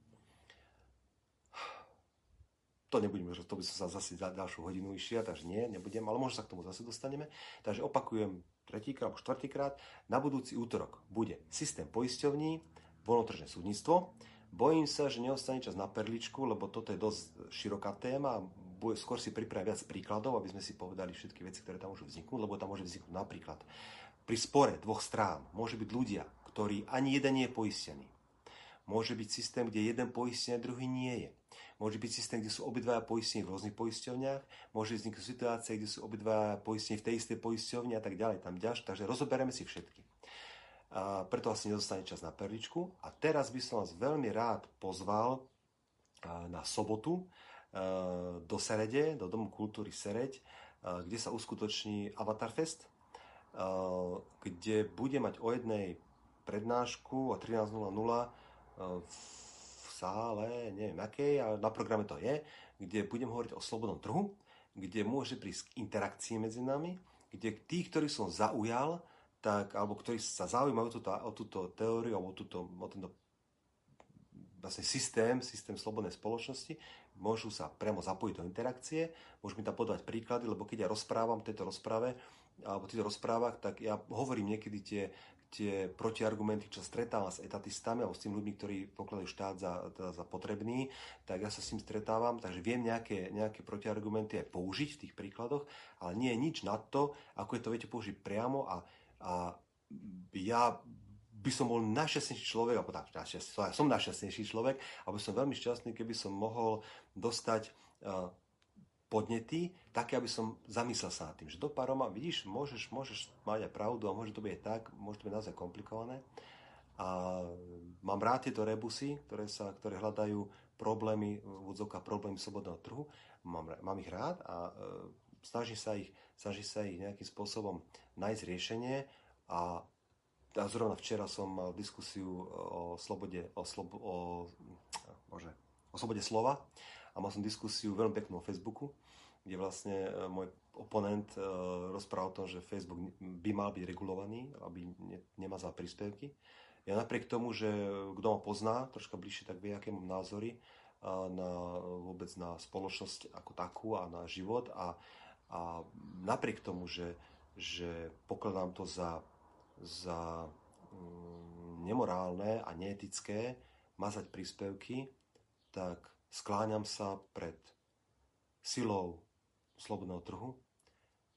To nebudem, to by som sa zase za ďalšiu hodinu išiel, takže nie, nebudem, ale možno sa k tomu zase dostaneme. Takže opakujem tretíkrát alebo štvrtýkrát. Na budúci útorok bude systém poisťovní, voľnotržné súdnictvo. Bojím sa, že neostane čas na perličku, lebo toto je dosť široká téma skôr si pripravím viac príkladov, aby sme si povedali všetky veci, ktoré tam môžu vzniknúť, lebo tam môže vzniknúť napríklad pri spore dvoch strán môže byť ľudia, ktorí ani jeden nie je poistený. Môže byť systém, kde jeden poistený druhý nie je. Môže byť systém, kde sú obidvaja poistení v rôznych poisťovniach, môže vzniknúť situácie, kde sú obidvaja poistení v tej istej poisťovni a tak ďalej, tam ďalšie. Takže rozoberieme si všetky. A preto asi nedostane čas na perličku. A teraz by som vás veľmi rád pozval na sobotu do Serede, do Domu kultúry Sereď, kde sa uskutoční Avatar Fest, kde bude mať o jednej prednášku o 13.00 v sále, neviem akej, ale na programe to je, kde budem hovoriť o slobodnom trhu, kde môže prísť k interakcii medzi nami, kde tí, ktorí som zaujal, tak, alebo ktorí sa zaujímajú túto, o túto teóriu, alebo túto, o tento vlastne systém, systém slobodnej spoločnosti, môžu sa priamo zapojiť do interakcie, môžu mi tam podať príklady, lebo keď ja rozprávam tejto rozprave, alebo v týchto rozprávach, tak ja hovorím niekedy tie, tie protiargumenty, čo stretávam s etatistami alebo s tými ľuďmi, ktorí pokladajú štát za, za, za potrebný, tak ja sa s tým stretávam, takže viem nejaké, nejaké protiargumenty aj použiť v tých príkladoch, ale nie je nič na to, ako je to viete použiť priamo a, a ja by som bol najšťastnejší človek, alebo tak, ja som najšťastnejší človek, aby som veľmi šťastný, keby som mohol dostať uh, podnety, také, aby som zamyslel sa nad tým, že do paroma, vidíš, môžeš, môžeš mať aj pravdu a môže to byť tak, môže to byť naozaj komplikované. A mám rád tieto rebusy, ktoré, sa, ktoré hľadajú problémy, úvodzovka problémy slobodného trhu. Mám, mám ich rád a e, snaží sa ich, snaží sa ich nejakým spôsobom nájsť riešenie a a zrovna včera som mal diskusiu o slobode, o, slobo, o, bože, o slobode slova a mal som diskusiu veľmi peknú o Facebooku, kde vlastne e, môj oponent e, rozprával o tom, že Facebook by mal byť regulovaný, aby ne, nemazal príspevky. Ja napriek tomu, že kto ma pozná troška bližšie, tak vie, aké mám názory na, vôbec na spoločnosť ako takú a na život a, a napriek tomu, že, že pokladám to za za mm, nemorálne a neetické mazať príspevky, tak skláňam sa pred silou slobodného trhu,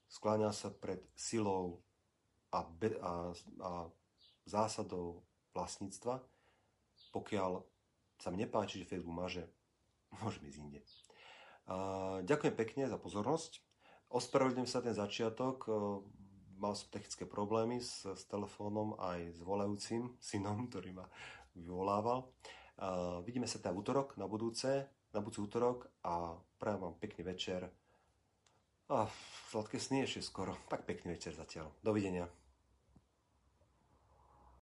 skláňam sa pred silou a, be, a, a zásadou vlastníctva, pokiaľ sa mi nepáči, že Facebook maže, môžem ísť inde. Ďakujem pekne za pozornosť. Ospravedlňujem sa ten začiatok. Mal som technické problémy s, s telefónom aj s volajúcim synom, ktorý ma vyvolával. Vidíme sa teda v útorok na budúce, na budúci útorok a prajem vám pekný večer. A sladké sny ešte skoro. Tak pekný večer zatiaľ. Dovidenia.